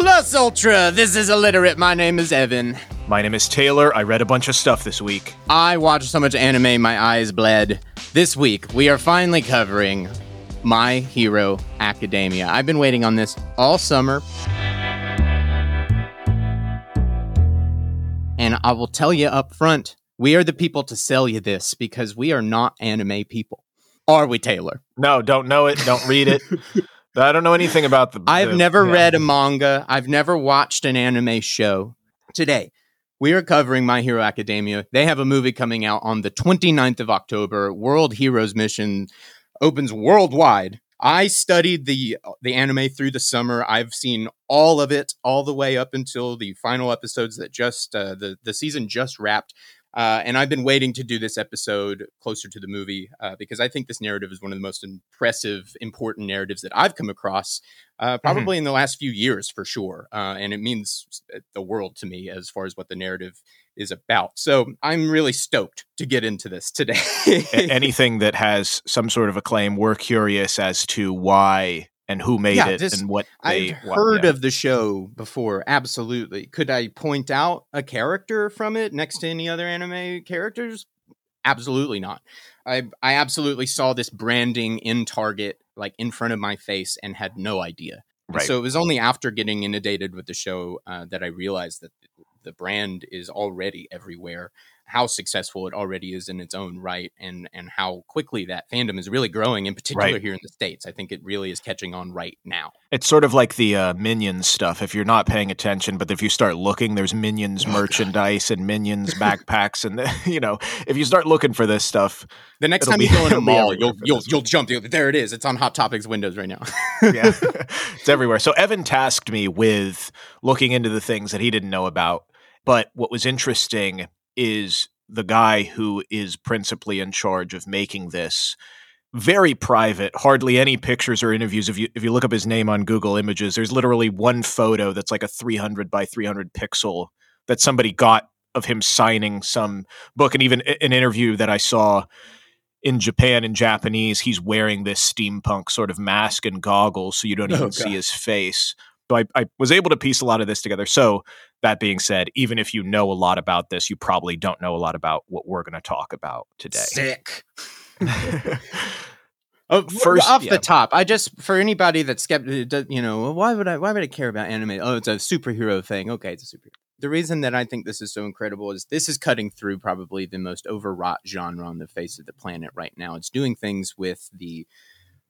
Plus Ultra, this is illiterate. My name is Evan. My name is Taylor. I read a bunch of stuff this week. I watched so much anime, my eyes bled. This week, we are finally covering My Hero Academia. I've been waiting on this all summer. And I will tell you up front, we are the people to sell you this because we are not anime people. Are we, Taylor? No, don't know it. Don't read it. I don't know anything about the. I've the- never yeah. read a manga. I've never watched an anime show. Today, we are covering My Hero Academia. They have a movie coming out on the 29th of October. World Heroes Mission opens worldwide. I studied the the anime through the summer. I've seen all of it, all the way up until the final episodes that just uh, the the season just wrapped. Uh, and I've been waiting to do this episode closer to the movie uh, because I think this narrative is one of the most impressive, important narratives that I've come across, uh, probably in the last few years for sure. Uh, and it means the world to me as far as what the narrative is about. So I'm really stoked to get into this today. Anything that has some sort of a claim. We're curious as to why and who made Yeah, it this- and what they. I've heard yeah. of the show before, absolutely. Could I point out a character from it next to any other anime characters? Absolutely not. I I absolutely saw this branding in Target, like in front of my face, and had no idea. Right. So it was only after getting inundated with the show uh, that I realized that the brand is already everywhere. How successful it already is in its own right, and and how quickly that fandom is really growing, in particular Right. here in the states. I think it really is catching on right now. It's sort of like the uh, Minions stuff. If you're not paying attention, but if you start looking, there's Minions Oh, merchandise and Minions backpacks, and you know, if you start looking for this stuff, The next time be- you go in a mall, you'll you'll you'll jump. There it is. It's on Hot Topics windows right now. yeah, it's everywhere. So Evan tasked me with looking into the things that he didn't know about. But what was interesting is the guy who is principally in charge of making this very private hardly any pictures or interviews. If you if you look up his name on google images there's literally one photo that's like a 300 by 300 pixel that somebody got of him signing some book. And even an interview that i saw in japan in japanese he's wearing this steampunk sort of mask and goggles so you don't Oh, even see his face so I, I was able to piece a lot of this together so that being said even if you know a lot about this you probably don't know a lot about what we're going to talk about today Sick. Oh, First- off yeah. the top, I just for anybody that's skeptical, uh, you know, why would I? Why would I care about anime? Oh, it's a superhero thing. Okay, it's a superhero. The reason that I think this is so incredible is this is cutting through probably the most overwrought genre on the face of the planet right now. It's doing things with the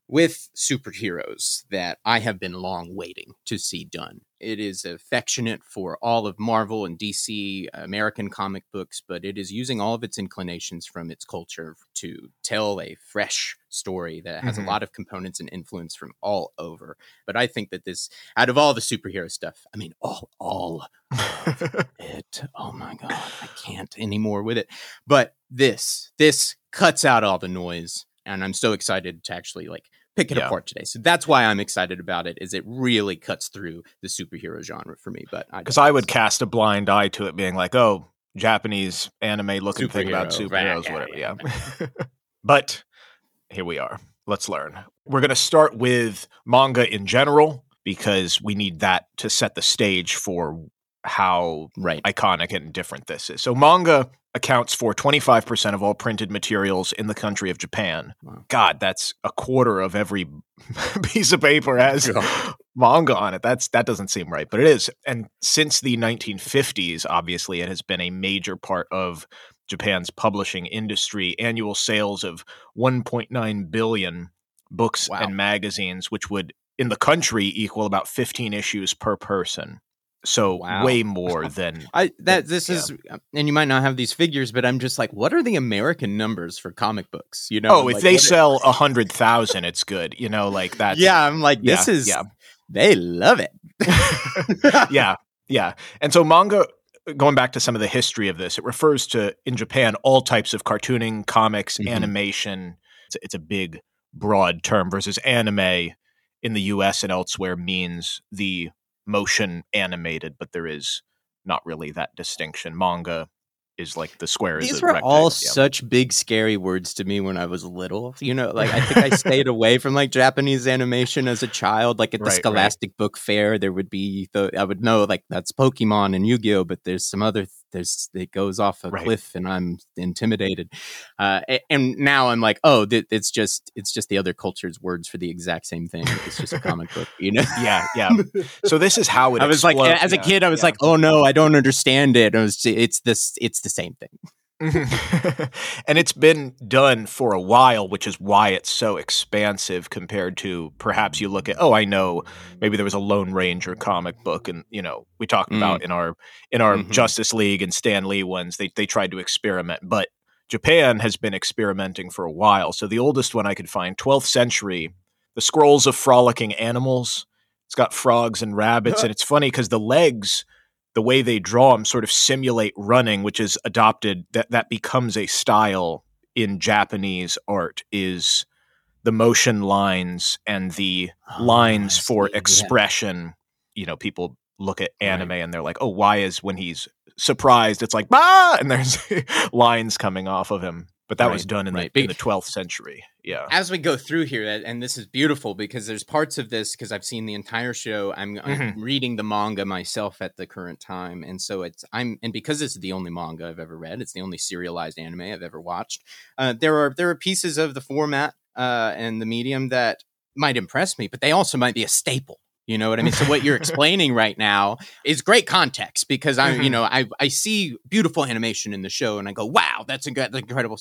with superheroes that I have been long waiting to see done. It is affectionate for all of Marvel and DC American comic books, but it is using all of its inclinations from its culture to tell a fresh story that has Mhm. a lot of components and influence from all over. But I think that this, out of all the superhero stuff, I mean, all, all it. Oh my god, I can't anymore with it. But this, this cuts out all the noise, and I'm so excited to actually like pick it Yeah. apart today. So that's why I'm excited about it. Is it really cuts through the superhero genre for me? But I because I would cast a blind eye to it, being like, "Oh, Japanese anime looking thing about Superhero, right, superheroes, yeah, whatever." yeah. Yeah, but here we are. Let's learn. We're going to start with manga in general because we need that to set the stage for how right. iconic and different this is. So, manga accounts for 25% of all printed materials in the country of Japan. Wow. God, that's a quarter of every piece of paper has God. manga on it. That's that doesn't seem right, but it is. And since the 1950s, obviously, it has been a major part of Japan's publishing industry. Annual sales of 1.9 billion books Wow. and magazines, which would in the country equal about 15 issues per person. So Wow. way more than I that this yeah. is, and you might not have these figures, but I'm just like, what are the American numbers for comic books? You know, oh, if Like, they sell a hundred thousand, it's good. You know, like that. yeah, I'm like, yeah, this is, yeah. they love it. yeah, yeah. And so manga, going back to some of the history of this, it refers to in Japan all types of cartooning, comics, Mhm. animation. It's, it's a big, broad term versus anime in the U.S. and elsewhere means the motion animated, but there is not really that distinction. Manga is like the square These is a were all. Yeah. such big, scary words to me when I was little. You know, like I think I stayed away from like Japanese animation as a child. Like at the Right, right. Scholastic Book Fair, there would be the I would know like that's Pokemon and Yu Gi Oh, but there's some other there's it goes off a Right. cliff and I'm intimidated. Uh, and now I'm like, oh, th- it's just it's just the other culture's words for the exact same thing. It's just a comic book, you know. yeah, yeah. So this is how it. I was like, as a Yeah, kid, I was yeah. like, oh no, I don't understand it. It was, it's this, it's the same thing. And it's been done for a while, which is why it's so expansive compared to perhaps you look at oh I know maybe there was a Lone Ranger comic book and you know we talked Mm. about in our in our Mhm. Justice League and Stan Lee ones they they tried to experiment but Japan has been experimenting for a while so the oldest one I could find 12th century the scrolls of frolicking animals it's got frogs and rabbits and it's funny because the legs the way they draw them sort of simulate running, which is adopted that that becomes a style in Japanese art is the motion lines and the Oh, lines for see. Yeah. expression. You know, people look at Right. anime and they're like, "Oh, why is when he's surprised it's like bah and there's lines coming off of him." But that was done in right. the in the 12th century. Yeah. As we go through here, and- and this is beautiful because there's parts of this because I've seen the entire show. I'm, I'm Mm-hmm. reading the manga myself at the current time, and so it's I'm and because this is the only manga I've ever read, it's the only serialized anime I've ever watched. Uh, there are there are pieces of the format uh, and the medium that might impress me, but they also might be a staple. You know what I mean? So what you're explaining right now is great context because I, you Mhm. know, I I see beautiful animation in the show and I go, wow, that's inc- that's incredible.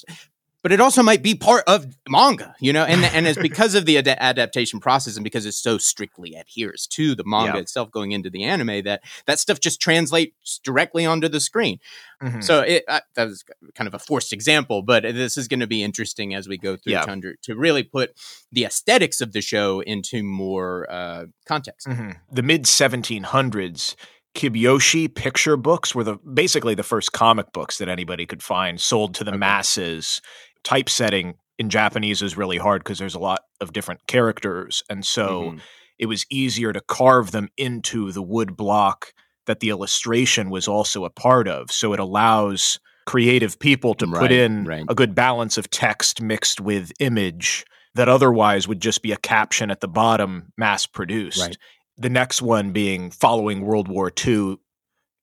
But it also might be part of manga, you know, and and it's because of the ad- adaptation process and because it so strictly adheres to the manga Yeah. itself going into the anime that that stuff just translates directly onto the screen. Mhm. So it uh, that was kind of a forced example, but this is going to be interesting as we go through Yeah. to, to really put the aesthetics of the show into more uh, context. Mhm. The mid 1700s, Kibyoushi picture books were the basically the first comic books that anybody could find, sold to the Okay. masses. Typesetting in Japanese is really hard because there's a lot of different characters, and so Mhm. it was easier to carve them into the wood block that the illustration was also a part of. So it allows creative people to put in right. a good balance of text mixed with image that otherwise would just be a caption at the bottom, mass produced. Right. The next one being following World War II,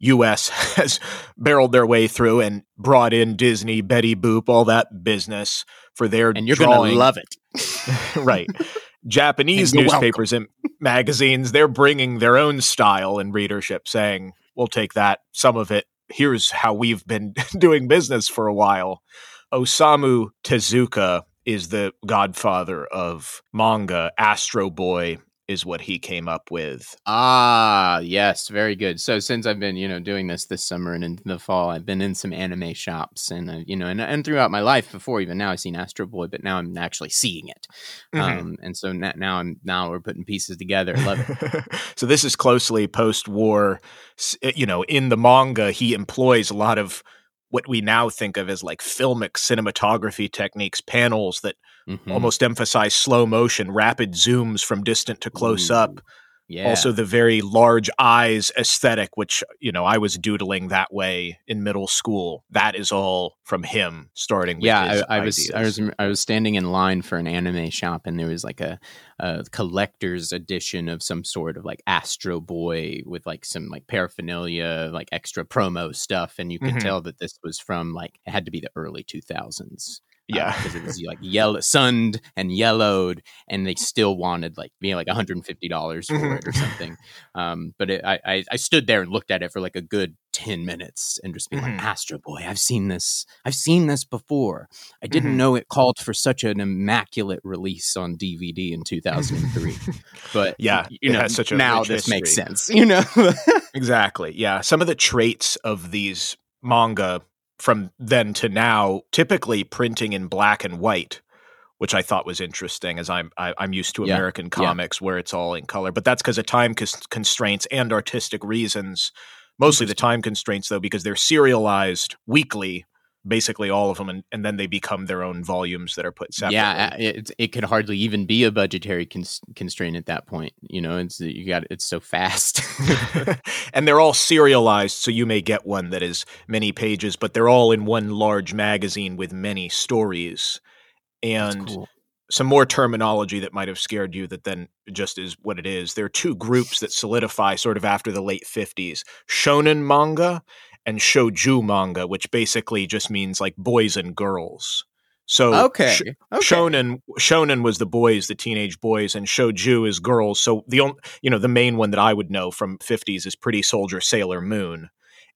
US has barreled their way through and brought in Disney, Betty Boop, all that business for their and you're going to love it. right. Japanese you're welcome. newspapers and magazines, they're bringing their own style and readership, saying, we'll take that, some of it. Here's how we've been doing business for a while. Osamu Tezuka is the godfather of manga. Astro Boy is what he came up with. Ah, yes, very good. So since I've been, you know, doing this this summer and in the fall, I've been in some anime shops, and uh, you know, and, and throughout my life before even now, I've seen Astro Boy, but now I'm actually seeing it. Mhm. Um, and so na- now I'm now we're putting pieces together. I love it. so this is closely post-war. Uh, You know, in the manga, he employs a lot of what we now think of as like filmic cinematography techniques, panels that Mhm. almost emphasize slow motion, rapid zooms from distant to close up. yeah. Also, the very large eyes aesthetic, which you know I was doodling that way in middle school. That is all from him, starting. With yeah, I, I was I was I was standing in line for an anime shop, and there was like a, a collector's edition of some sort of like Astro Boy with like some like paraphernalia, like extra promo stuff, and you could Mhm. tell that this was from like it had to be the early two thousands. Yeah. because it was like yellow, sunned and yellowed, and they still wanted like me like one hundred and fifty dollars for Mhm. it or something. Um, but it, I, I I stood there and looked at it for like a good ten minutes and just be Mhm. like, Astro Boy, I've seen this, I've seen this before. I didn't Mhm. know it called for such an immaculate release on DVD in two thousand and three. but Yeah, you know, has such a now this makes sense. You know, Exactly. Yeah. Some of the traits of these manga from then to now, typically printing in black and white, which I thought was interesting, as I'm I, I'm used to Yeah, American yeah. comics where it's all in color. But that's because of time cons- constraints and artistic reasons. Mostly the time constraints, though, because they're serialized weekly. Basically all of them, and, and then they become their own volumes that are put separately. Yeah, it, it could hardly even be a budgetary cons- constraint at that point. You know, it's you got it's so fast, and they're all serialized, so you may get one that is many pages, but they're all in one large magazine with many stories. And cool. some more terminology that might have scared you that then just is what it is. There are two groups that solidify sort of after the late 50s shonen manga and shoju manga, which basically just means like boys and girls. So okay. Sh- okay. shonen shonen was the boys, the teenage boys, and shoju is girls. So the only you know the main one that I would know from 50s is Pretty Soldier Sailor Moon.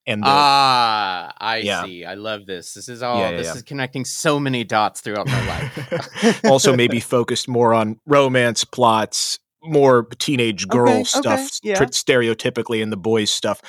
And the, ah, I yeah. see. I love this. This is all. Yeah, yeah, this is connecting so many dots throughout my life. also, maybe focused more on romance plots, more teenage girl okay, stuff, okay, stereotypically, and the boys stuff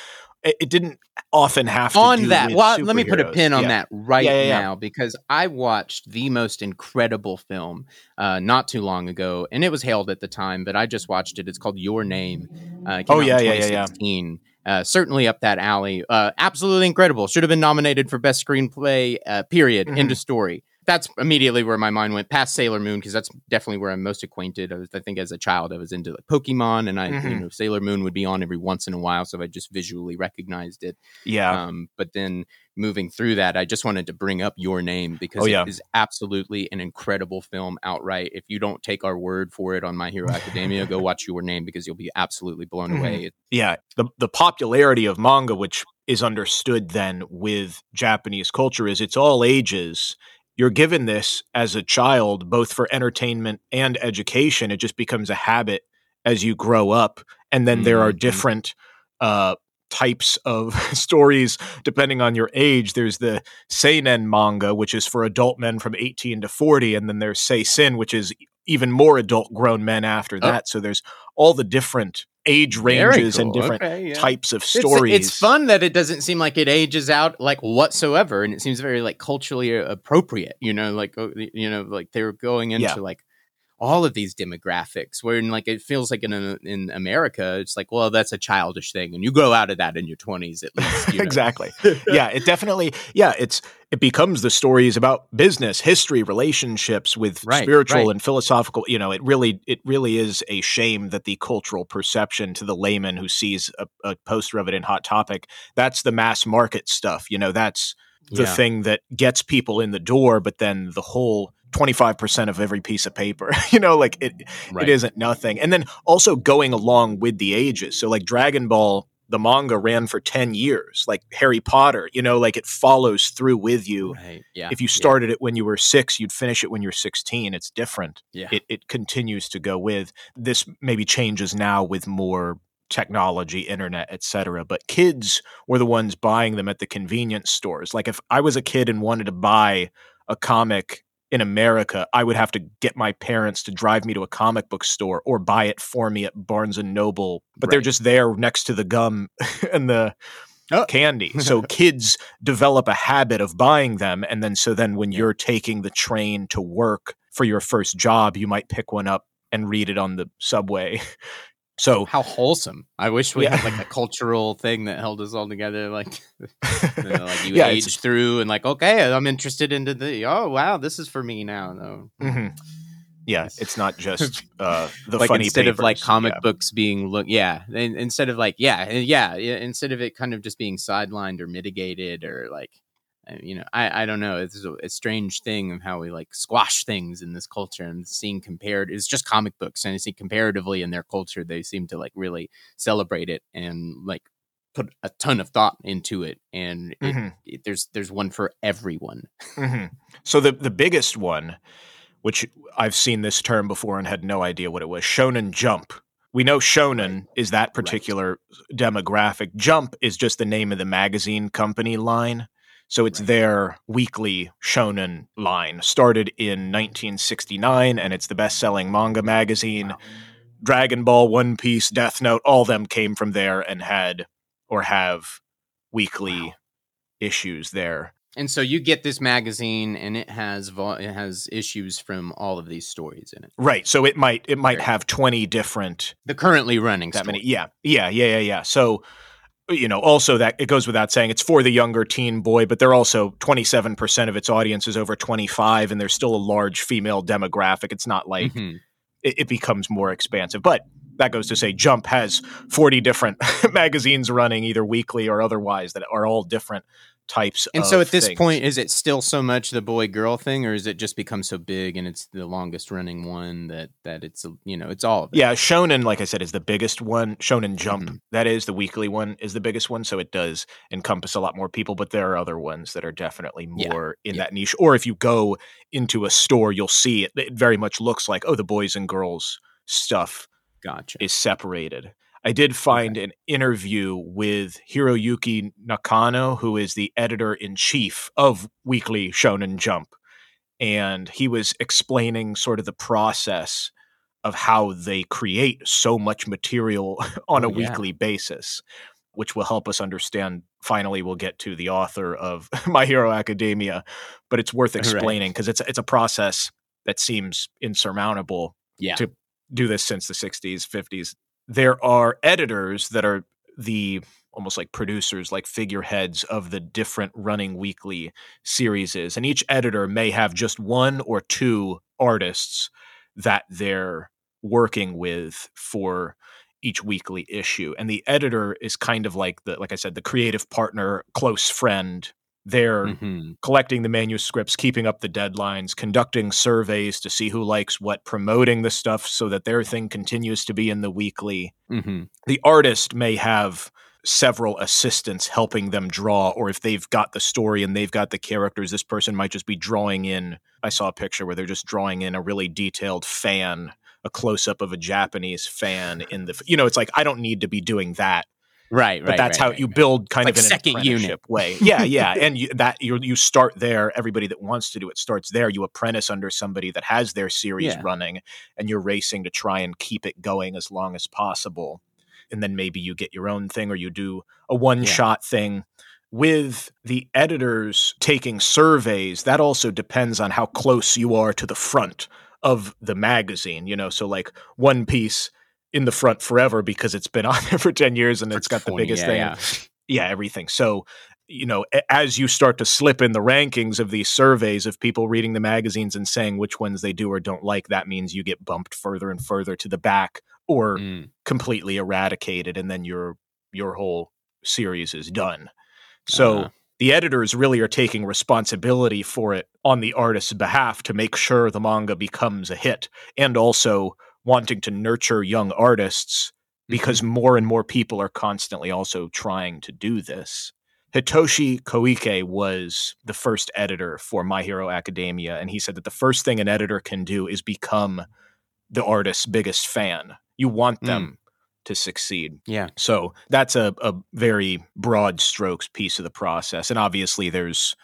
it didn't often have to on that. Well, let me put a pin on yeah. that right yeah, yeah, now because I watched the most incredible film uh, not too long ago, and it was hailed at the time, but I just watched it. It's called Your Name. Uh, oh yeah, yeah, yeah, yeah. Uh, certainly up that alley. Uh, absolutely incredible. Should have been nominated for best screenplay. Uh, period. Mm-hmm. End of story that's immediately where my mind went past Sailor Moon because that's definitely where I'm most acquainted. I, was, I, think as a child I was into like Pokemon, and I mm-hmm. you know Sailor Moon would be on every once in a while, so I just visually recognized it. Yeah. Um, but then moving through that, I just wanted to bring up Your Name because oh, yeah. it is absolutely an incredible film outright. If you don't take our word for it on My Hero Academia, go watch Your Name because you'll be absolutely blown mm-hmm. away. Yeah, the the popularity of manga, which is understood then with Japanese culture, is it's all ages you're given this as a child, both for entertainment and education. It just becomes a habit as you grow up. And then mm-hmm. there are mm-hmm. different uh, types of stories depending on your age. There's the seinen manga, which is for adult men from 18 to 40, and then there's seisin, which is even more adult grown men after oh. that. So there's all the different age ranges cool. and different okay, yeah. types of stories. It's, it's, fun that it doesn't seem like it ages out like whatsoever, and it seems very like culturally appropriate. You know, like uh, you know, like they're going into yeah. like all of these demographics where in like it feels like in uh, in America it's like well that's a childish thing and you grow out of that in your 20s at least you know? exactly yeah it definitely yeah it's it becomes the stories about business history relationships with right, spiritual right. and philosophical you know it really it really is a shame that the cultural perception to the layman who sees a, a poster of it in hot topic that's the mass market stuff you know that's the yeah. thing that gets people in the door but then the whole 25% of every piece of paper you know like it right. it isn't nothing and then also going along with the ages so like dragon ball the manga ran for 10 years like harry potter you know like it follows through with you right. yeah. if you started yeah. it when you were six you'd finish it when you're 16 it's different yeah. it, it continues to go with this maybe changes now with more technology internet etc but kids were the ones buying them at the convenience stores like if i was a kid and wanted to buy a comic in America, I would have to get my parents to drive me to a comic book store or buy it for me at Barnes and Noble. But right. they're just there next to the gum and the oh. candy. So kids develop a habit of buying them. And then, so then when you're taking the train to work for your first job, you might pick one up and read it on the subway so how wholesome! I wish we yeah. had like a cultural thing that held us all together. Like, you know, like you yeah, age through and like, okay, I'm interested into the. Oh wow, this is for me now. Though. Mm-hmm. Yeah, it's not just uh, the like funny instead papers. of like comic yeah. books being look. Yeah, and, instead of like yeah, yeah, instead of it kind of just being sidelined or mitigated or like you know, I, I don't know. It's a, a, strange thing of how we like squash things in this culture and seeing compared. It's just comic books, and I see comparatively in their culture, they seem to like really celebrate it and like put a ton of thought into it. And it, mm-hmm. it, there's there's one for everyone. mm-hmm. So the the biggest one, which I've seen this term before and had no idea what it was, Shonen Jump. We know Shonen right. is that particular right. demographic. Jump is just the name of the magazine company line. So it's right. their weekly shonen line. Started in 1969, and it's the best selling manga magazine. Wow. Dragon Ball, One Piece, Death Note, all them came from there and had or have weekly wow. issues there. And so you get this magazine, and it has vo- it has issues from all of these stories in it. Right. So it might it might have twenty different the currently running. That story. many. Yeah. Yeah. Yeah. Yeah. Yeah. So you know, also that it goes without saying it's for the younger teen boy, but they're also 27% of its audience is over 25 and there's still a large female demographic. It's not like Mhm. it, it becomes more expansive. But that goes to say Jump has 40 different magazines running either weekly or otherwise that are all different types And so at this things. point, is it still so much the boy girl thing, or is it just become so big and it's the longest running one that that it's you know it's all of it? Yeah, Shonen, like I said, is the biggest one. Shonen Jump, Mhm. that is the weekly one, is the biggest one. So it does encompass a lot more people, but there are other ones that are definitely Yeah, more in yeah. that niche. Or if you go into a store, you'll see it. It very much looks like, oh, the boys and girls stuff Gotcha. is separated. I did find an interview with Hiroyuki Nakano, who is the editor in chief of Weekly Shonen Jump. And he was explaining sort of the process of how they create so much material on Oh, a yeah. weekly basis, which will help us understand. Finally, we'll get to the author of My Hero Academia, but it's worth explaining because it's it's a process that seems insurmountable yeah. to do this since the 60s 50s there are editors that are the almost like producers like figureheads of the different running weekly series and each editor may have just one or two artists that they're working with for each weekly issue. And the editor is kind of like the like i said the creative partner close friend they're Mhm. collecting the manuscripts, keeping up the deadlines, conducting surveys to see who likes what, promoting the stuff so that their thing continues to be in the weekly. Mhm. The artist may have several assistants helping them draw, or if they've got the story and they've got the characters, this person might just be drawing in. I saw a picture where they're just drawing in a really detailed fan, a close up of a Japanese fan in the, you know, it's like, I don't need to be doing that Right. Right. But right. that's right, how right, you build kind It's of like an second unit way. Yeah, yeah, and you, that you you start there. Everybody that wants to do it starts there. You apprentice under somebody that has their series Yeah. running, and you're racing to try and keep it going as long as possible. And then maybe you get your own thing, or you do a one shot thing. With the editors taking surveys, that also depends on how close you are to the front of the magazine. You know, so like One Piece in the front forever because it's been on there for 10 years and it's got the biggest yeah, thing. yeah. Yeah, everything. So, you know, as you start to slip in the rankings of these surveys of people reading the magazines and saying which ones they do or don't like, that means you get bumped further and further to the back or Mm. completely eradicated and then your your whole series is done. So, Uh-huh. the editors really are taking responsibility for it on the artist's behalf to make sure the manga becomes a hit and also wanting to nurture young artists because mm-hmm. more and more people are constantly also trying to do this. Hitoshi Koike was the first editor for My Hero Academia, and he said that the first thing an editor can do is become the artist's biggest fan. You want mm. them to succeed. Yeah. So that's a, a very broad strokes piece of the process. And obviously there's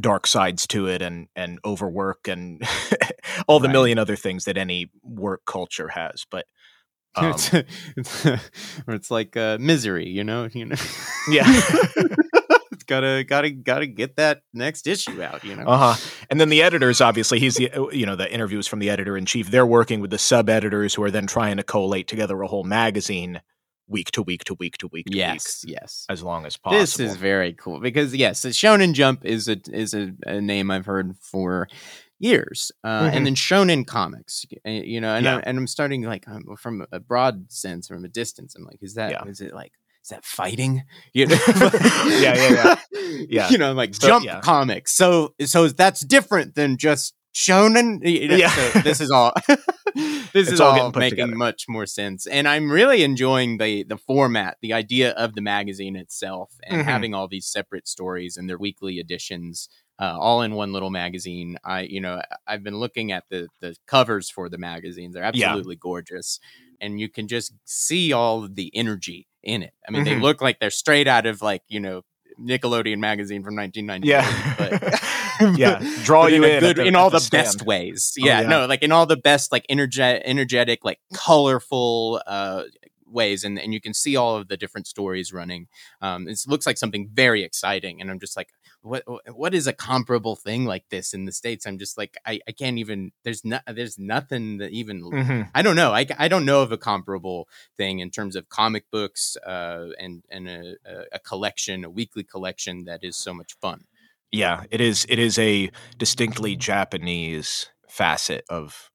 dark sides to it and and overwork and all the Right. million other things that any work culture has. But um, it's, it's, it's like uh, misery, you know. You know. yeah. Gotta gotta gotta get that next issue out. You know. Uh-huh. And then the editors, obviously, he's the you know the interviews from the editor in chief. They're working with the sub editors who are then trying to collate together a whole magazine, week to week to week to week to yes. Yes. as long as possible. This is very cool because yes, the Shonen Jump is a is a, a name I've heard for years, uh, Mhm. and then Shonen Comics, uh, you know, and Yeah. I, and I'm starting like um, from a broad sense, from a distance. I'm like, is that is Yeah. it like is that fighting? You know? Yeah, yeah, Yeah. You know, like So, Jump yeah. Comics. So so that's different than just Shonen. You know, Yeah. so this is all. this is all all, making together. much more sense, and I'm really enjoying the the format, the idea of the magazine itself, and Mhm. having all these separate stories and their weekly editions, uh, all in one little magazine. I, you know, I've been looking at the the covers for the magazines; they're Yeah. absolutely gorgeous, and you can just see all of the energy in it. I mean, they Mhm. look like they're straight out of like you know Nickelodeon magazine from 1990. Yeah. but Yeah. Draw you a in good the- in all the the, best ways. Oh, Yeah, yeah. no, like in all the best, like energetic, energetic, like colorful, uh, ways, and and you can see all of the different stories running. Um, it looks like something very exciting, and I'm just like, what what is a comparable thing like this in the states? I'm just like, I, I can't even. There's not there's nothing that even Mhm. I don't know. I, I don't know of a comparable thing in terms of comic books uh, and and a- a collection, a weekly collection that is so much fun. Yeah, it is. It is a distinctly Japanese facet of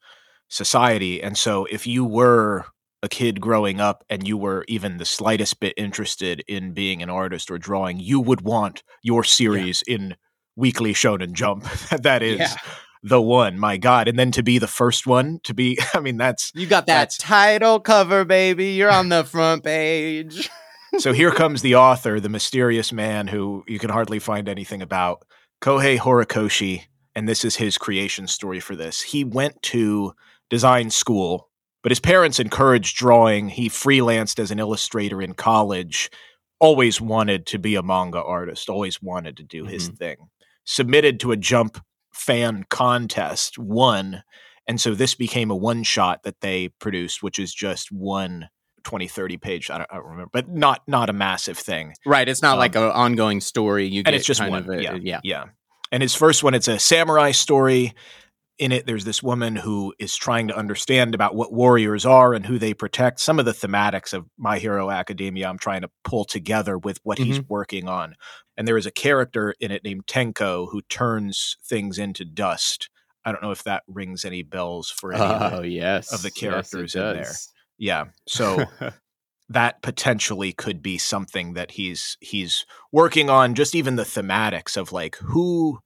society, and so if you were a kid growing up and you were even the slightest bit interested in being an artist or drawing, you would want your series in Weekly Shonen Jump. that is Yeah. the one. My God! And then to be the first one to be. I mean, that's You got that title cover, baby. You're on the front page. so here comes the author, the mysterious man who you can hardly find anything about, Kohei Horikoshi, and this is his creation story for this. He went to design school, but his parents encouraged drawing. He freelanced as an illustrator in college, always wanted to be a manga artist, always wanted to do his thing. Submitted to a jump fan contest, won, and so this became a one shot that they produced, which is just one 20 30 page I don't, I don't remember but not not a massive thing right. It's not Um, like an ongoing story. You get and it's just one of a, yeah yeah. yeah and his first one it's a samurai story in it there's this woman who is trying to understand about what warriors are and who they protect. Some of the thematics of my hero academia i'm trying to pull together with what he's mm-hmm. working on. And there is a character in it named tenko who turns things into dust. I don't know if that rings any bells for any of the- Oh yes, of the Yes, characters in there. yeah. So that potentially could be something that he's he's working on just even the thematics of like who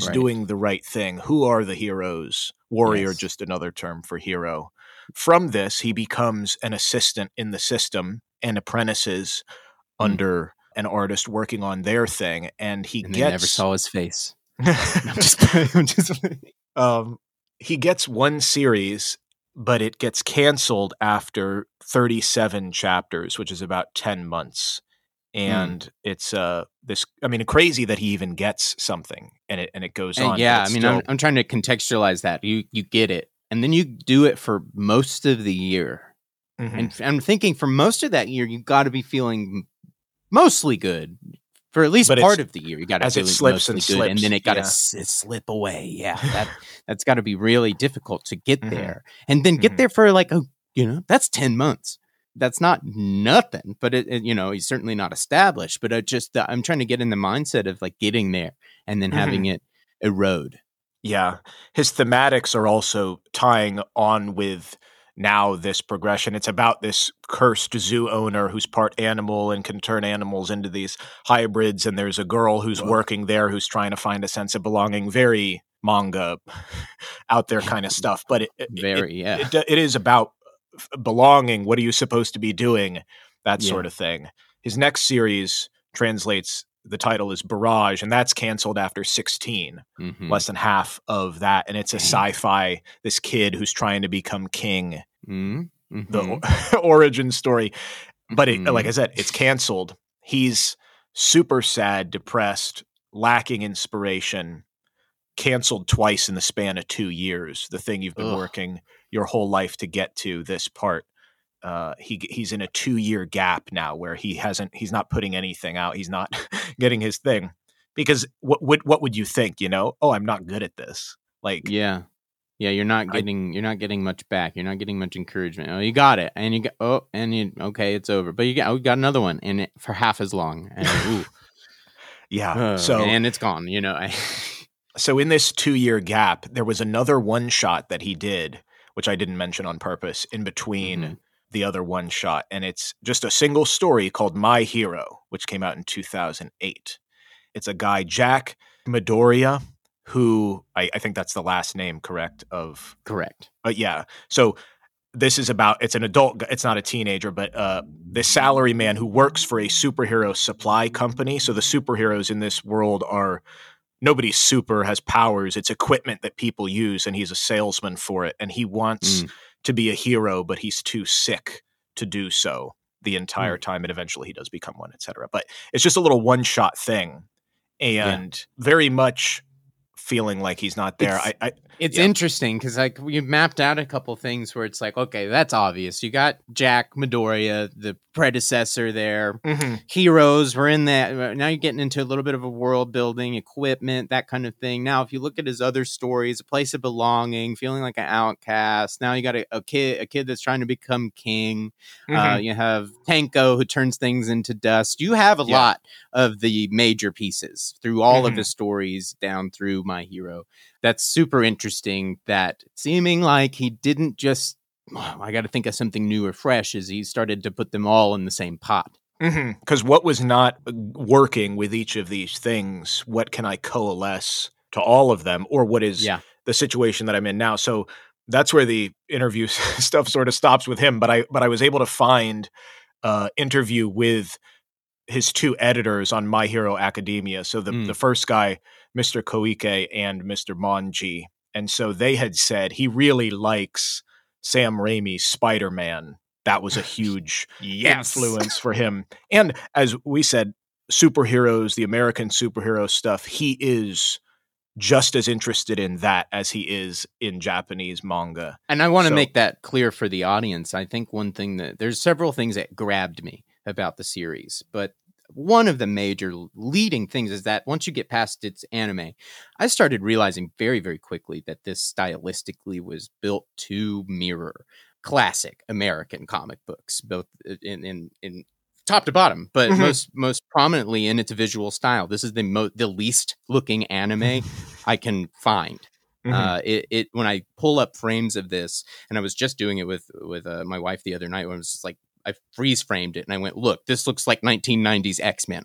is Right. doing the right thing who are the heroes warrior Yes. just another term for hero from this he becomes an assistant in the system and apprentices Hmm. under an artist working on their thing and he and gets never saw his face. I'm just I'm just um, he gets one series, but it gets canceled after 37 chapters, which is about 10 months. And it's uh this I mean crazy that he even gets something and it and it goes And on. yeah, I mean, still- I'm, I'm trying to contextualize that. You you get it, and then you do it for most of the year. Mhm. And I'm thinking for most of that year, you got to be feeling mostly good. For at least But part of the year, you got to as it slips mostly and good, and then it got to yeah. s- slip away. Yeah, that that's got to be really difficult to get Mhm. there, and then get Mhm. there for like a you know that's ten months. That's not nothing, but it, it you know he's certainly not established. But it just uh, I'm trying to get in the mindset of like getting there and then Mhm. having it erode. Yeah. His thematics are also tying on with now this progression. It's about this cursed zoo owner who's part animal and can turn animals into these hybrids. And there's a girl who's Whoa. working there who's trying to find a sense of belonging. Very manga out there kind of stuff. But it, it- Very yeah. it, it is about belonging. What are you supposed to be doing? That Yeah. sort of thing. His next series translates, the title is Barrage, and that's canceled after 16 Mhm. less than half of that and it's a sci-fi this kid who's trying to become king Mhm. the Mhm. origin story but it, like Mhm. i said it's canceled he's super sad depressed lacking inspiration canceled twice in the span of two years the thing you've been Ugh. working your whole life to get to this part uh, he he's in a two year gap now where he hasn't he's not putting anything out he's not getting his thing because what would what would you think you know oh i'm not good at this like yeah. Yeah, you're not I- getting you're not getting much back. You're not getting much encouragement. Oh, you got it, and you got oh, and you okay, it's over. But you got oh, you got another one, and it, for half as long, and ooh, yeah oh, so and it's gone. You know, I, so in this two year gap there was another one shot that he did which i didn't mention on purpose in between Mhm. the other one shot and it's just a single story called my hero which came out in 2008 it's a guy jack midoriya who I, I think that's the last name correct of correct. but yeah so this is about it's an adult it's not a teenager but uh this salary man who works for a superhero supply company so the superheroes in this world are nobody's super has powers. It's equipment that people use and he's a salesman for it and he wants Mm. to be a hero but he's too sick to do so the entire time and eventually he does become one etc but it's just a little one shot thing and very much feeling like he's not there. It's- I, I It's Yeah. interesting because like we mapped out a couple things where it's like, okay, that's obvious. You got Jack Midoriya, the predecessor there. mhm. Heroes were in that. uh, Now you're getting into a little bit of a world building, equipment, that kind of thing. Now, if you look at his other stories, a place of belonging, feeling like an outcast. Now you got a, a kid, a kid that's trying to become king. Uh, Mhm. you have Tanko who turns things into dust. You have a Yeah. lot of the major pieces through all of Mhm. his stories down through My Hero. That's super interesting. That seeming like he didn't just. "Oh, I got to think of something new or fresh as he started to put them all in the same pot. Because what was not uh, working with each of these things, what can I coalesce to all of them, or what is Yeah. the situation that I'm in now? So that's where the interview stuff sort of stops with him. But I but I was able to find uh, interview with his two editors on My Hero Academia. So the Mm. the first guy, Mr. Koike and Mr. Monji, and so they had said he really likes Sam Raimi's Spider Man. That was a huge influence for him. And as we said, superheroes, the American superhero stuff, he is just as interested in that as he is in Japanese manga. And I want to So- make that clear for the audience. I think one thing that there's several things that grabbed me about the series, but one of the major leading things is that once you get past its anime, I started realizing very, very quickly that this stylistically was built to mirror classic American comic books, both in in, in top to bottom, but Mhm. most most prominently in its visual style. This is the mo- the least looking anime I can find. Mhm. Uh, it, it when I pull up frames of this, and I was just doing it with with uh, my wife the other night. When I was just like, I freeze framed it, and I went, "Look, this looks like 1990s X Men,"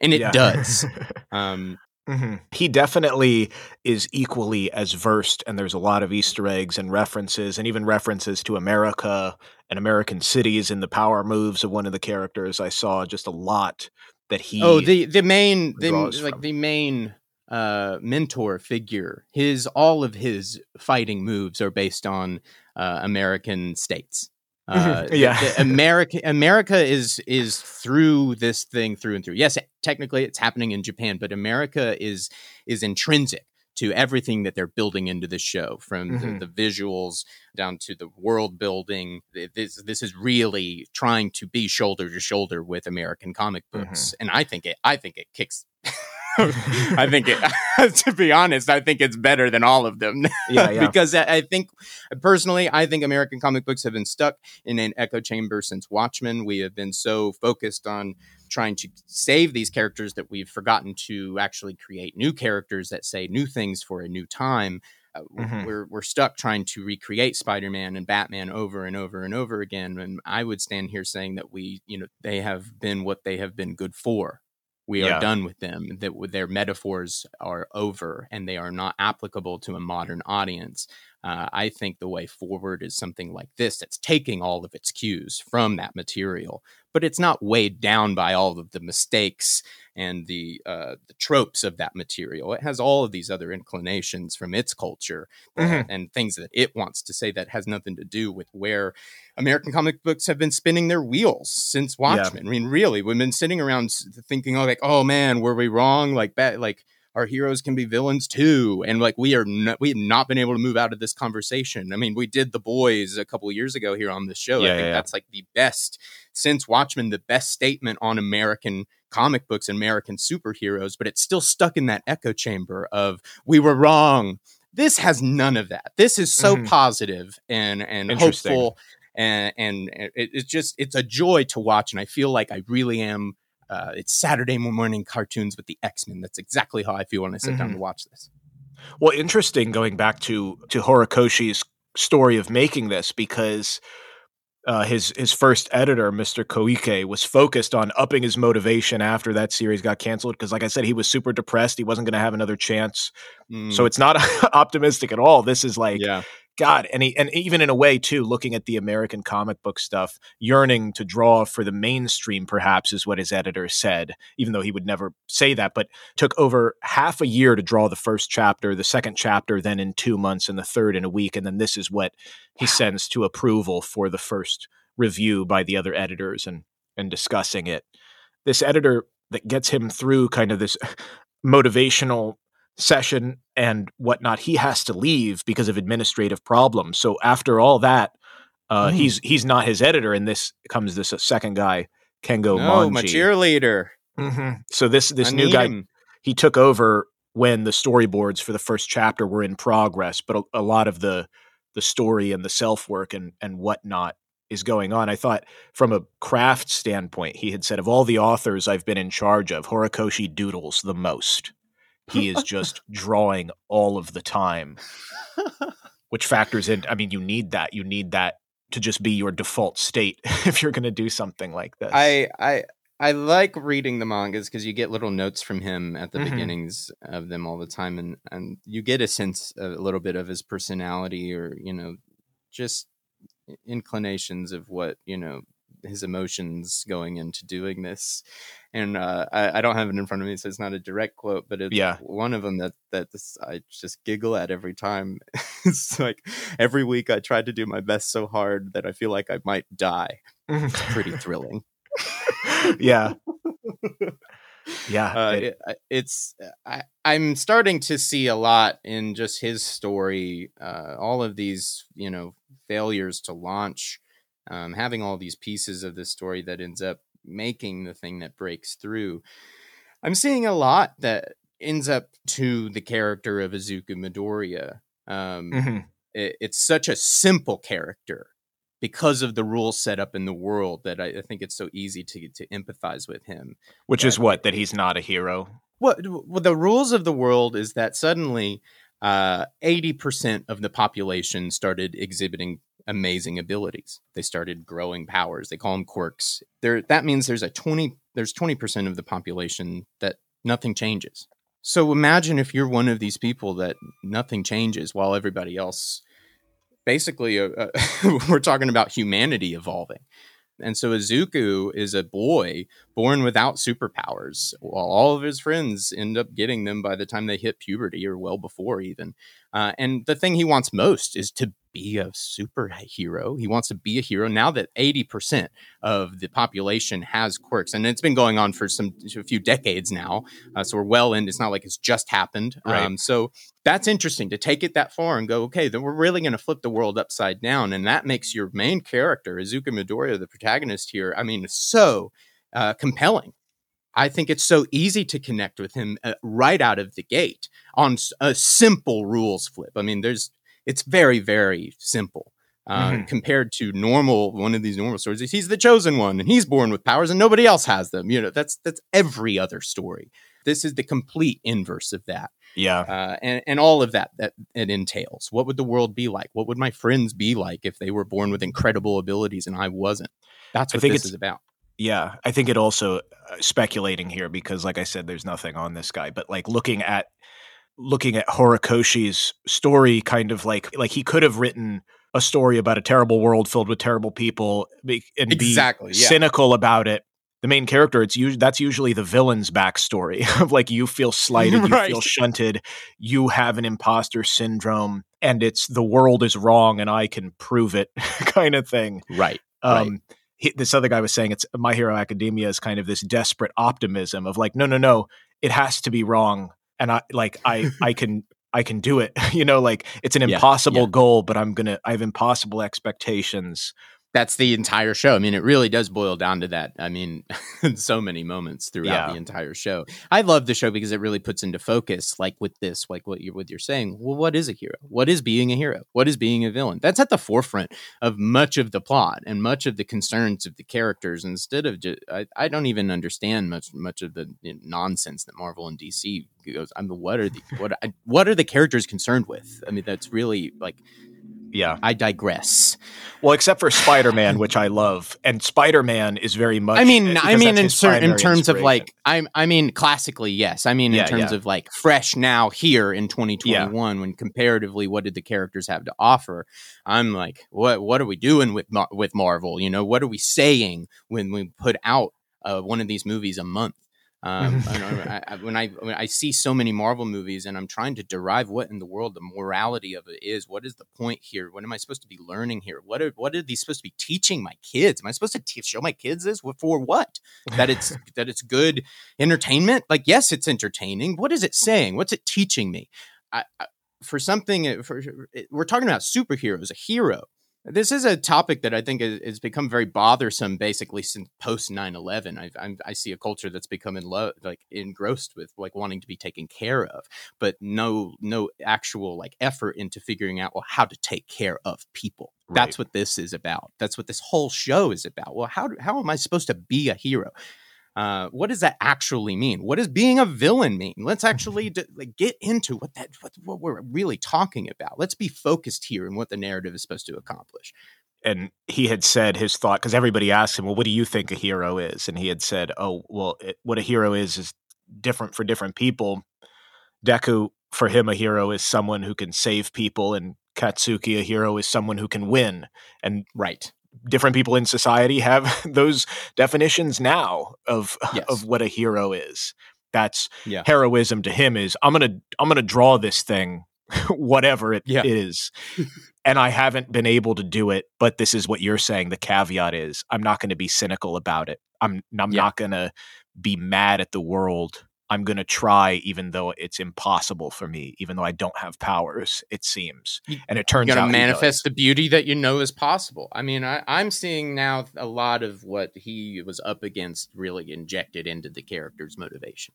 and it Yeah. does. Um, Mhm. He definitely is equally as versed, and there's a lot of Easter eggs and references, and even references to America and American cities in the power moves of one of the characters. I saw just a lot that he. oh, the the main the, like from. the main uh mentor figure. His all of his fighting moves are based on uh, American states. Uh, Yeah. the America America is is through this thing through and through. Yes, technically it's happening in Japan, but America is is intrinsic to everything that they're building into the show, from Mhm. the, the visuals down to the world building. This this is really trying to be shoulder to shoulder with American comic books, and I think it I think it kicks. I think it. to be honest, I think it's better than all of them. Yeah, yeah. because I think personally, I think American comic books have been stuck in an echo chamber since Watchmen. We have been so focused on trying to save these characters that we've forgotten to actually create new characters that say new things for a new time. Uh, Mhm. We're we're stuck trying to recreate Spider-Man and Batman over and over and over again. And I would stand here saying that we, you know, they have been what they have been good for. We are Yeah. done with them. That their metaphors are over, and they are not applicable to a modern audience. Uh, I think the way forward is something like this that's taking all of its cues from that material, but it's not weighed down by all of the mistakes and the uh, the tropes of that material. It has all of these other inclinations from its culture Mhm. and things that it wants to say that has nothing to do with where American comic books have been spinning their wheels since Watchmen. I mean, really, we've been sitting around thinking, oh, like, oh man, were we wrong? Like, bad, like our heroes can be villains too, and like we are, no, we have not been able to move out of this conversation. I mean, we did the boys a couple of years ago here on this show. Yeah, I think yeah, yeah. that's like the best since Watchmen, the best statement on American comic books and American superheroes, but it's still stuck in that echo chamber of we were wrong. This has none of that. This is so Mhm. positive and and hopeful and and it, it's just it's a joy to watch and i feel like i really am uh, it's saturday morning cartoons with the x-men that's exactly how i feel when i sit down Mhm. to watch this Well, interesting going back to to Horikoshi's story of making this because uh, his his first editor, Mr. Koike, was focused on upping his motivation after that series got canceled. Because, like I said, he was super depressed. He wasn't going to have another chance. So it's not optimistic at all. This is like Mm, yeah God, and he, and even in a way too, looking at the American comic book stuff, yearning to draw for the mainstream, perhaps is what his editor said, even though he would never say that. But took over half a year to draw the first chapter, the second chapter then in two months, and the third in a week, and then this is what he sends to approval for the first review by the other editors and and discussing it. This editor that gets him through kind of this motivational session and whatnot, he has to leave because of administrative problems. So after all that, uh, mm. he's he's not his editor, and this comes this uh, second guy, Kengo no, Monji. my cheerleader. Mm-hmm. So this this I new guy, him. he took over when the storyboards for the first chapter were in progress, but a, a lot of the the story and the self work and and whatnot is going on. I thought from a craft standpoint, he had said of all the authors I've been in charge of, Horikoshi doodles the most. He is just drawing all of the time, which factors in. I mean, you need that. You need that to just be your default state if you're going to do something like this. I I I like reading the mangas because you get little notes from him at the mm-hmm. beginnings of them all the time, and and you get a sense a little bit of his personality, or you know, just inclinations of what you know his emotions going into doing this. And uh, I, I, don't have it in front of me, so it's not a direct quote, but it's yeah. one of them that that this, I just giggle at every time. it's like every week I try to do my best so hard that I feel like I might die. It's pretty thrilling. yeah. Yeah, uh, it, it's I, I'm starting to see a lot in just his story. Uh, all of these, you know, failures to launch um, having all these pieces of the story that ends up making the thing that breaks through. I'm seeing a lot that ends up to the character of Izuku Midoriya. Um, mm-hmm. it, it's such a simple character because of the rules set up in the world that I, I think it's so easy to to empathize with him. Which is what that he's not a hero. Well, well, the rules of the world is that suddenly uh, eighty percent of the population started exhibiting amazing abilities. They started growing powers. They call them quirks. There that means there's a 20 there's 20% of the population that nothing changes. So imagine if you're one of these people that nothing changes while everybody else basically uh, uh, we're talking about humanity evolving. And so Izuku is a boy born without superpowers, while all of his friends end up getting them by the time they hit puberty or well before even. Uh, and the thing he wants most is to be a superhero. He wants to be a hero now that 80% of the population has quirks. And it's been going on for some a few decades now. Uh, so we're well in, it's not like it's just happened. Right. Um, so that's interesting to take it that far and go, okay, then we're really going to flip the world upside down. And that makes your main character, Izuku Midoriya, the protagonist here, I mean, so uh, compelling. I think it's so easy to connect with him uh, right out of the gate on a simple rules flip. I mean, there's it's very very simple uh, mm-hmm. compared to normal one of these normal stories. He's the chosen one, and he's born with powers, and nobody else has them. You know, that's that's every other story. This is the complete inverse of that. Yeah, uh, and and all of that that it entails. What would the world be like? What would my friends be like if they were born with incredible abilities and I wasn't? That's what I think this is about. Yeah, I think it also uh, speculating here because, like I said, there's nothing on this guy, but like looking at looking at Horikoshi's story, kind of like like he could have written a story about a terrible world filled with terrible people and exactly, be yeah. cynical about it. The main character, it's usually that's usually the villain's backstory of like you feel slighted, you right. feel shunted, you have an imposter syndrome, and it's the world is wrong and I can prove it, kind of thing. Right. Um, right. He, this other guy was saying it's My Hero Academia is kind of this desperate optimism of like, no, no, no, it has to be wrong and I like I I can I can do it. you know, like it's an impossible yeah, yeah. goal, but I'm gonna I have impossible expectations that's the entire show. I mean, it really does boil down to that. I mean, so many moments throughout yeah. the entire show. I love the show because it really puts into focus, like with this, like what you're what you're saying. Well, what is a hero? What is being a hero? What is being a villain? That's at the forefront of much of the plot and much of the concerns of the characters. Instead of just, I, I don't even understand much much of the nonsense that Marvel and DC goes. I mean, what are the what what are the characters concerned with? I mean, that's really like yeah. I digress. Well, except for Spider Man, which I love, and Spider Man is very much. I mean, I mean, in in terms of like, I I mean, classically, yes. I mean, in yeah, terms yeah. of like fresh now here in 2021, yeah. when comparatively, what did the characters have to offer? I'm like, what what are we doing with with Marvel? You know, what are we saying when we put out uh, one of these movies a month? Um, I, I, when I when I see so many Marvel movies and I'm trying to derive what in the world the morality of it is, what is the point here? What am I supposed to be learning here? What are what are these supposed to be teaching my kids? Am I supposed to te- show my kids this for what? That it's that it's good entertainment? Like yes, it's entertaining. What is it saying? What's it teaching me? I, I, for something, for, we're talking about superheroes, a hero. This is a topic that I think has become very bothersome, basically since post 9-11. I, I see a culture that's becoming lo- like engrossed with like wanting to be taken care of, but no no actual like effort into figuring out well how to take care of people. Right. That's what this is about. That's what this whole show is about. Well, how how am I supposed to be a hero? Uh, what does that actually mean? What does being a villain mean? Let's actually like, get into what that what, what we're really talking about. Let's be focused here in what the narrative is supposed to accomplish. And he had said his thought because everybody asked him, "Well, what do you think a hero is?" And he had said, "Oh, well, it, what a hero is is different for different people." Deku, for him, a hero is someone who can save people, and Katsuki, a hero, is someone who can win. And right, different people in society have those definitions now of yes. of what a hero is. That's yeah. heroism to him is I'm gonna I'm gonna draw this thing, whatever it yeah. is. and I haven't been able to do it, but this is what you're saying. The caveat is I'm not going to be cynical about it. I'm I'm yeah. not going to be mad at the world I'm going to try, even though it's impossible for me, even though I don't have powers, it seems. And it turns you out. to manifest the beauty that you know is possible. I mean, I, I'm seeing now a lot of what he was up against really injected into the character's motivation.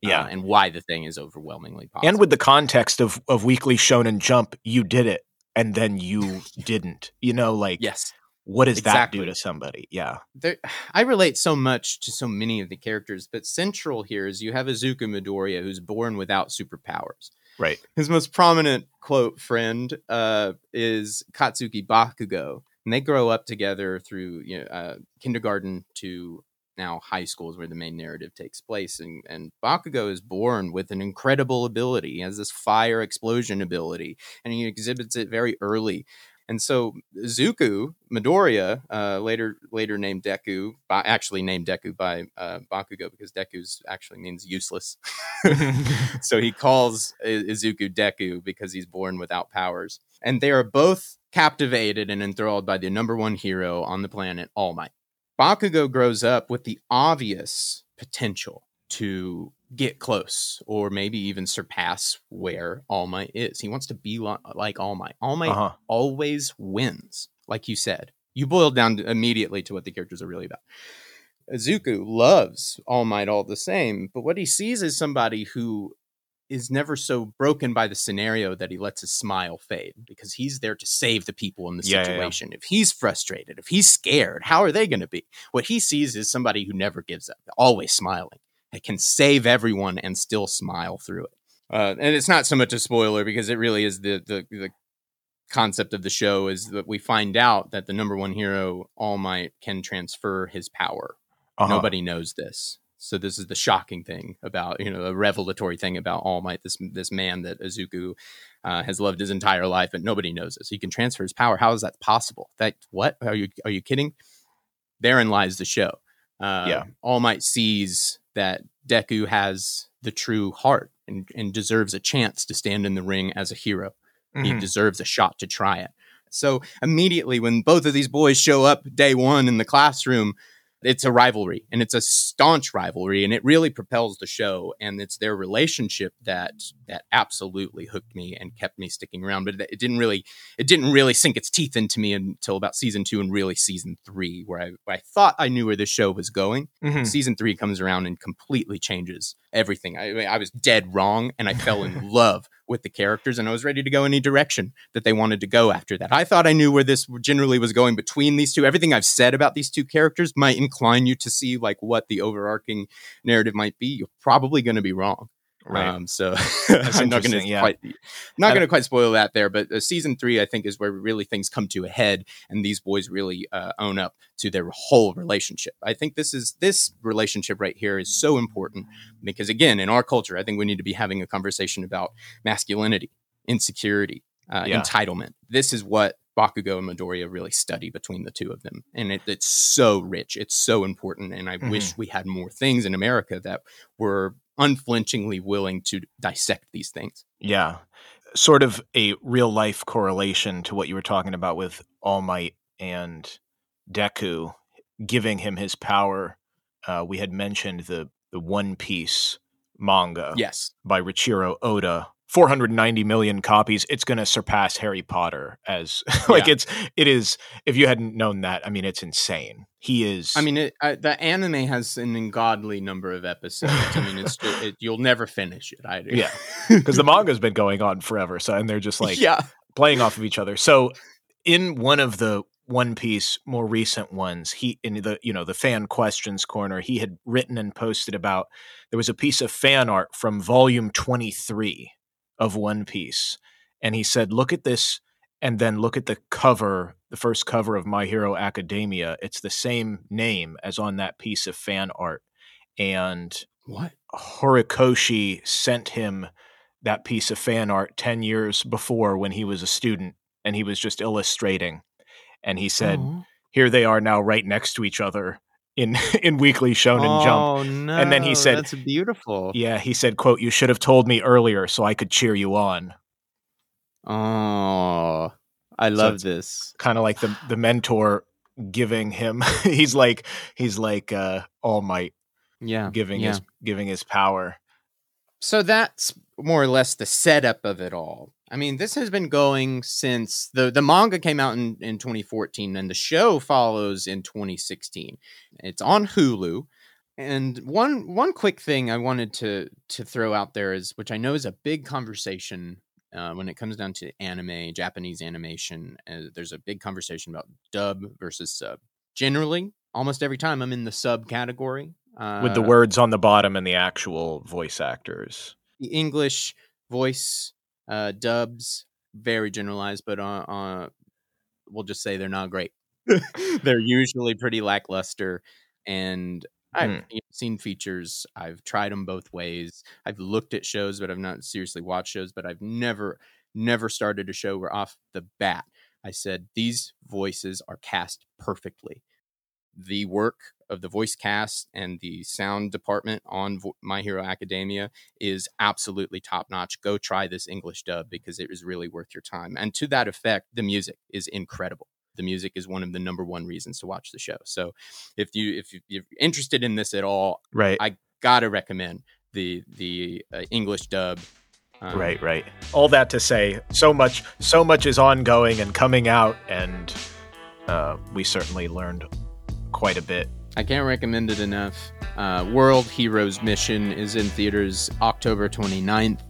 Yeah. Uh, and why the thing is overwhelmingly possible. And with the context of, of Weekly Shonen Jump, you did it and then you didn't. You know, like. Yes what does exactly. that do to somebody? Yeah. There, I relate so much to so many of the characters, but central here is you have Izuku Midoriya who's born without superpowers. Right. His most prominent quote friend uh, is Katsuki Bakugo, and they grow up together through you know, uh, kindergarten to now high school is where the main narrative takes place. And, and Bakugo is born with an incredible ability. He has this fire explosion ability, and he exhibits it very early. And so Zuku Midoriya, uh, later later named Deku, actually named Deku by uh, Bakugo because Deku's actually means useless. so he calls Izuku Deku because he's born without powers, and they are both captivated and enthralled by the number one hero on the planet, All Might. Bakugo grows up with the obvious potential to get close or maybe even surpass where All Might is. He wants to be like All Might. All Might uh-huh. always wins, like you said. You boiled down immediately to what the characters are really about. Izuku loves All Might all the same, but what he sees is somebody who is never so broken by the scenario that he lets his smile fade because he's there to save the people in the yeah, situation. Yeah, yeah. If he's frustrated, if he's scared, how are they going to be? What he sees is somebody who never gives up, always smiling. It can save everyone and still smile through it. Uh, and it's not so much a spoiler because it really is the, the the concept of the show is that we find out that the number one hero, All Might, can transfer his power. Uh-huh. Nobody knows this. So this is the shocking thing about you know a revelatory thing about All Might. This this man that Izuku uh, has loved his entire life, but nobody knows this. He can transfer his power. How is that possible? That what are you are you kidding? Therein lies the show. Uh, yeah, All Might sees that Deku has the true heart and, and deserves a chance to stand in the ring as a hero. Mm-hmm. He deserves a shot to try it. So immediately when both of these boys show up day one in the classroom, it's a rivalry and it's a staunch rivalry and it really propels the show and it's their relationship that that absolutely hooked me and kept me sticking around but it, didn't really it didn't really sink its teeth into me until about season 2 and really season 3 where I, I thought I knew where the show was going mm-hmm. season 3 comes around and completely changes everything I, I was dead wrong and I fell in love with the characters and I was ready to go any direction that they wanted to go after that. I thought I knew where this generally was going between these two. Everything I've said about these two characters might incline you to see like what the overarching narrative might be. You're probably going to be wrong. Right. Um, so I'm not going to yeah. quite not going to quite spoil that there, but uh, season three I think is where really things come to a head, and these boys really uh, own up to their whole relationship. I think this is this relationship right here is so important because again, in our culture, I think we need to be having a conversation about masculinity, insecurity, uh, yeah. entitlement. This is what Bakugo and Midoriya really study between the two of them. And it, it's so rich. It's so important. And I mm-hmm. wish we had more things in America that were unflinchingly willing to dissect these things. Yeah. Sort of a real life correlation to what you were talking about with All Might and Deku giving him his power. Uh, we had mentioned the, the One Piece manga yes. by Eiichiro Oda 490 million copies it's going to surpass harry potter as like Yeah. it's it is if you hadn't known that i mean it's insane he is I mean, it, the anime has an ungodly number of episodes. I mean, it's it, you'll never finish it. I do. Yeah. because the manga's been going on forever so and they're just like yeah. playing off of each other. So in one of the One Piece more recent ones, he in the you know the fan questions corner, he had written and posted about there was a piece of fan art from volume 23 of One Piece and he said look at this and then look at the cover, the first cover of My Hero Academia. It's the same name as on that piece of fan art and What? Horikoshi sent him that piece of fan art 10 years before when he was a student and he was just illustrating. And he said, Oh. Here they are now right next to each other in, in Weekly Shonen Jump. Oh no! And then he said- "That's beautiful." Yeah, he said, quote, You should have told me earlier so I could cheer you on. Oh, I love it's- this. Kind of like the, the mentor giving him he's like he's like uh all might Yeah, giving yeah. his giving his power. So that's more or less the setup of it all. I mean, this has been going since the the manga came out in, in 2014 and the show follows in 2016. It's on Hulu. And one one quick thing I wanted to to throw out there is which I know is a big conversation uh, when it comes down to anime, Japanese animation. Uh, there's a big conversation about dub versus sub. Generally, almost every time I'm in the sub category. Uh, With the words on the bottom and the actual voice actors. the English voice uh, dubs very generalized, but uh, uh, we'll just say they're not great. they're usually pretty lackluster, and I've you know, seen features. I've tried them both ways. I've looked at shows, but I've not seriously watched shows. But I've never, never started a show where off the bat I said these voices are cast perfectly. The work of the voice cast and the sound department on Vo- My Hero Academia is absolutely top notch. Go try this English dub because it is really worth your time. And to that effect, the music is incredible. The music is one of the number one reasons to watch the show. So if you if you- if you're interested in this at all, Right. I gotta recommend the the uh, English dub. Um, Right, right. All that to say, so much, so much is ongoing and coming out, and uh, we certainly learned quite a bit. I can't recommend it enough. Uh, World Heroes Mission is in theaters October 29th.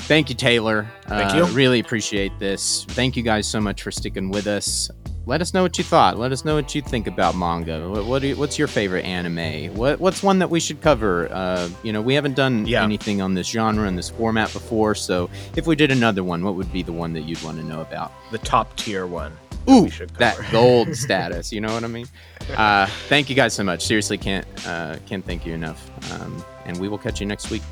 Thank you, Taylor. Thank Uh, you. Really appreciate this. Thank you guys so much for sticking with us. Let us know what you thought. Let us know what you think about manga. What, what you- what's your favorite anime? What what's one that we should cover? Uh, you know, we haven't done Yeah. anything on this genre and this format before, so if we did another one, what would be the one that you'd want to know about? The top tier one. Ooh, that, that gold status. You know what I mean? Uh, thank you guys so much. Seriously, can't uh, can't thank you enough. Um, and we will catch you next week.